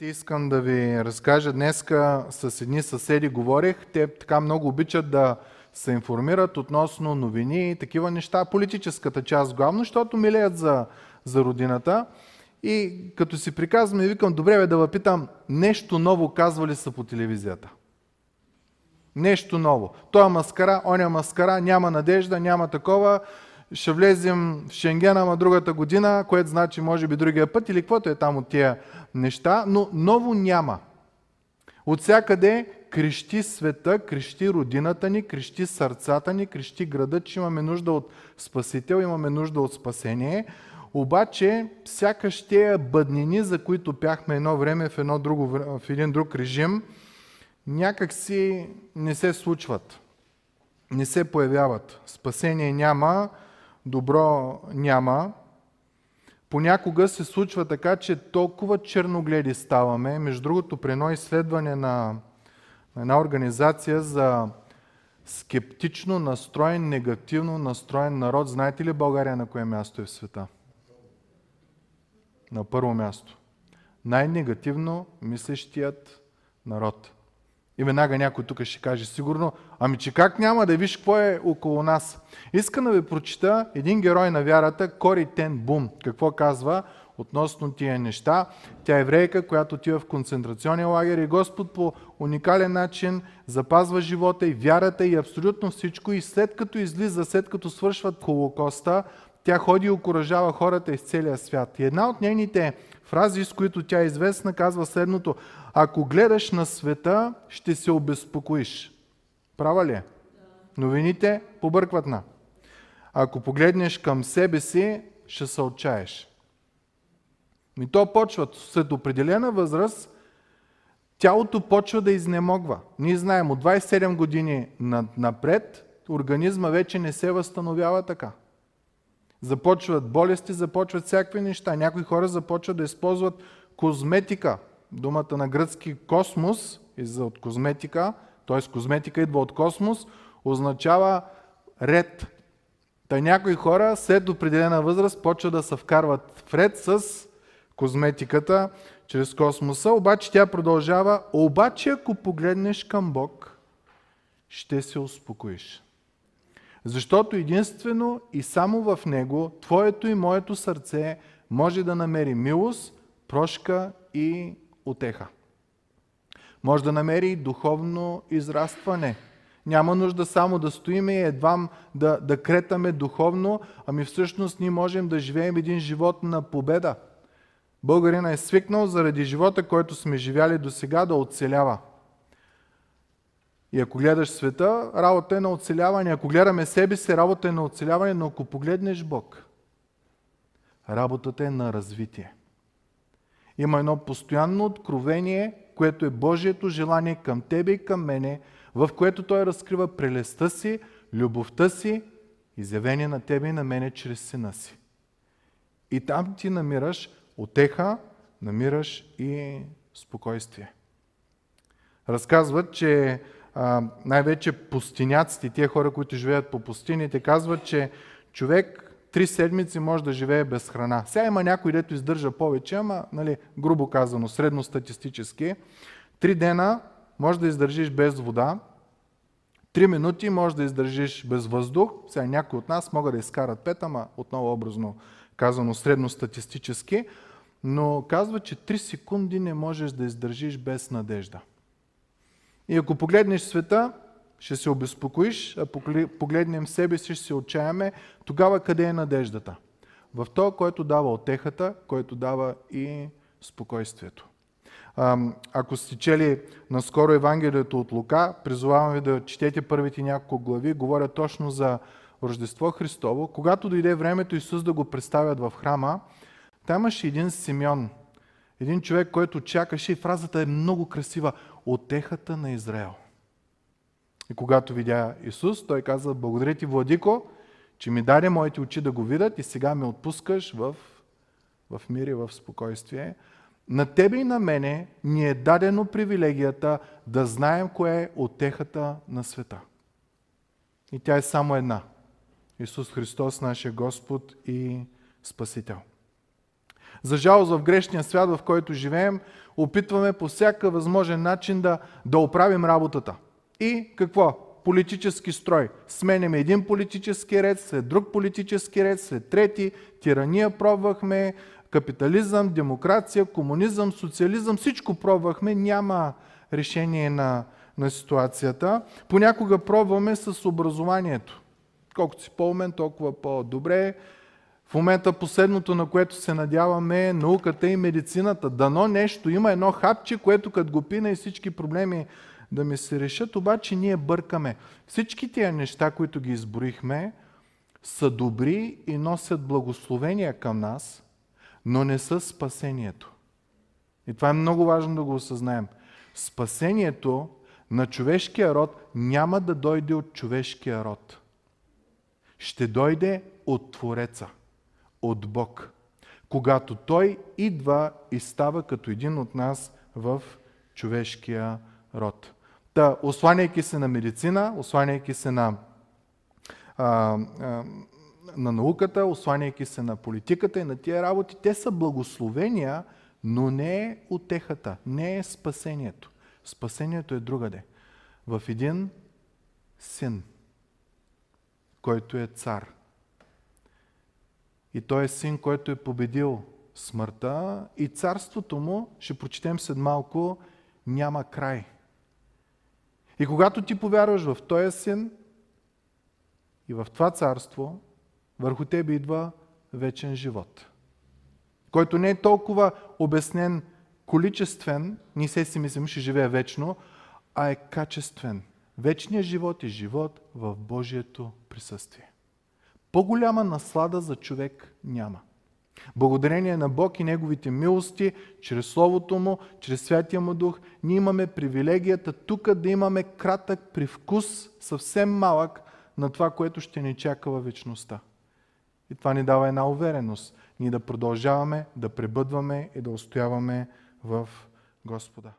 Искам да ви разкажа днеска с едни съседи говорих. Те така много обичат да се информират относно новини и такива неща, политическата част главно, защото милеят за, за родината. И като си приказвам и викам, добре бе да въпитам, нещо ново казвали са по телевизията. Нещо ново. Той е маскара, он е маскара, няма надежда, няма такова. Ще влезем в Шенгена ма другата година, което значи може би другия път или каквото е там от тия неща, но ново няма. От всякъде крещи света, крещи родината ни, крещи сърцата ни, крещи града, че имаме нужда от Спасител, имаме нужда от спасение. Обаче, сякаш тези бъднини, за които пяхме едно време в, едно друго, в един друг режим, някак си не се случват. Не се появяват. Спасение няма, добро няма. Понякога се случва така, че толкова черногледи ставаме. Между другото, при едно изследване на една организация за скептично настроен, негативно настроен народ, знаете ли България на кое място е в света? На първо място. Най-негативно мислещият народ. И веднага някой тук ще каже сигурно, ами че как няма да виж какво е около нас. Искам да ви прочита един герой на вярата, Кори Тен Бум. Какво казва относно тия неща. Тя е еврейка, която отива в концентрационен лагер и Господ по уникален начин запазва живота и вярата и абсолютно всичко. И след като излиза, след като свършват Холокоста, тя ходи и окоръжава хората из целия свят. И една от нейните фрази, с които тя е известна, казва следното. Ако гледаш на света, ще се обезпокоиш. Права ли е? Новините побъркват на. Ако погледнеш към себе си, ще се отчаеш. И то почва след определена възраст, тялото почва да изнемогва. Ние знаем, от 27 години напред, организма вече не се възстановява така. Започват болести, започват всякакви неща. Някои хора започват да използват козметика. Думата на гръцки космос, иза от козметика, т.е. козметика идва от космос, означава ред. Та някои хора след определена възраст почват да се вкарват в ред с козметиката, чрез космоса, обаче тя продължава, обаче ако погледнеш към Бог, ще се успокоиш. Защото единствено и само в Него, Твоето и моето сърце може да намери милост, прошка и утеха. Може да намери духовно израстване. Няма нужда само да стоиме и едва да, да кретаме духовно, ами всъщност ние можем да живеем един живот на победа. Българина е свикнал заради живота, който сме живяли до сега, да оцелява. И ако гледаш света, работа е на оцеляване. Ако гледаме себе си, работа е на оцеляване, но ако погледнеш Бог, работата е на развитие. Има едно постоянно откровение, което е Божието желание към тебе и към мене, в което Той разкрива прелестта си, любовта си, изявение на тебе и на мене чрез сина си. И там ти намираш отеха, намираш и спокойствие. Разказват, че най-вече пустиняците, тия хора, които живеят по пустините, казват, че човек три седмици може да живее без храна. Сега има някой, дето издържа повече, ама, нали, грубо казано, средностатистически. Три дена може да издържиш без вода, три минути може да издържиш без въздух. Сега някои от нас могат да изкарат пет, ама отново образно казано средностатистически. Но казва, че 3 секунди не можеш да издържиш без надежда. И ако погледнеш света, ще се обезпокоиш, а погледнем себе си, ще се отчаяме. Тогава къде е надеждата? В то, който дава отехата, който дава и спокойствието. Ако сте чели наскоро Евангелието от Лука, призовавам ви да четете първите няколко глави, говоря точно за Рождество Христово. Когато дойде времето Исус да го представят в храма, там имаше един Симеон, един човек, който чакаше и фразата е много красива. Отехата на Израел. И когато видя Исус, той каза, благодаря ти, Владико, че ми даде моите очи да го видят и сега ме отпускаш в, в мир и в спокойствие. На тебе и на мене ни е дадено привилегията да знаем кое е отехата на света. И тя е само една. Исус Христос, нашия Господ и Спасител. За жалост в грешния свят, в който живеем, опитваме по всяка възможен начин да, да оправим работата. И какво? Политически строй. Сменяме един политически ред, след друг политически ред, след трети. Тирания пробвахме, капитализъм, демокрация, комунизъм, социализъм, всичко пробвахме. Няма решение на, на ситуацията. Понякога пробваме с образованието. Колкото си по-умен, толкова по-добре. В момента последното, на което се надяваме е науката и медицината. Дано нещо, има едно хапче, което като го пина и всички проблеми да ми се решат, обаче ние бъркаме. Всички тия неща, които ги изборихме, са добри и носят благословения към нас, но не са спасението. И това е много важно да го осъзнаем. Спасението на човешкия род няма да дойде от човешкия род. Ще дойде от Твореца, от Бог, когато Той идва и става като един от нас в човешкия род. Та, осланяйки се на медицина, осланяйки се на, а, а, на науката, осланяйки се на политиката и на тия работи, те са благословения, но не е отехата, не е спасението. Спасението е другаде. В един син, който е цар. И той е син, който е победил смъртта и царството му, ще прочетем след малко, няма край. И когато ти повярваш в този син и в това царство, върху тебе идва вечен живот, който не е толкова обяснен количествен, ние се си мислим, ще живее вечно, а е качествен. Вечният живот е живот в Божието присъствие. По-голяма наслада за човек няма. Благодарение на Бог и Неговите милости, чрез Словото Му, чрез Святия Му Дух, ние имаме привилегията тук да имаме кратък привкус, съвсем малък, на това, което ще ни чака във вечността. И това ни дава една увереност. Ние да продължаваме, да пребъдваме и да устояваме в Господа.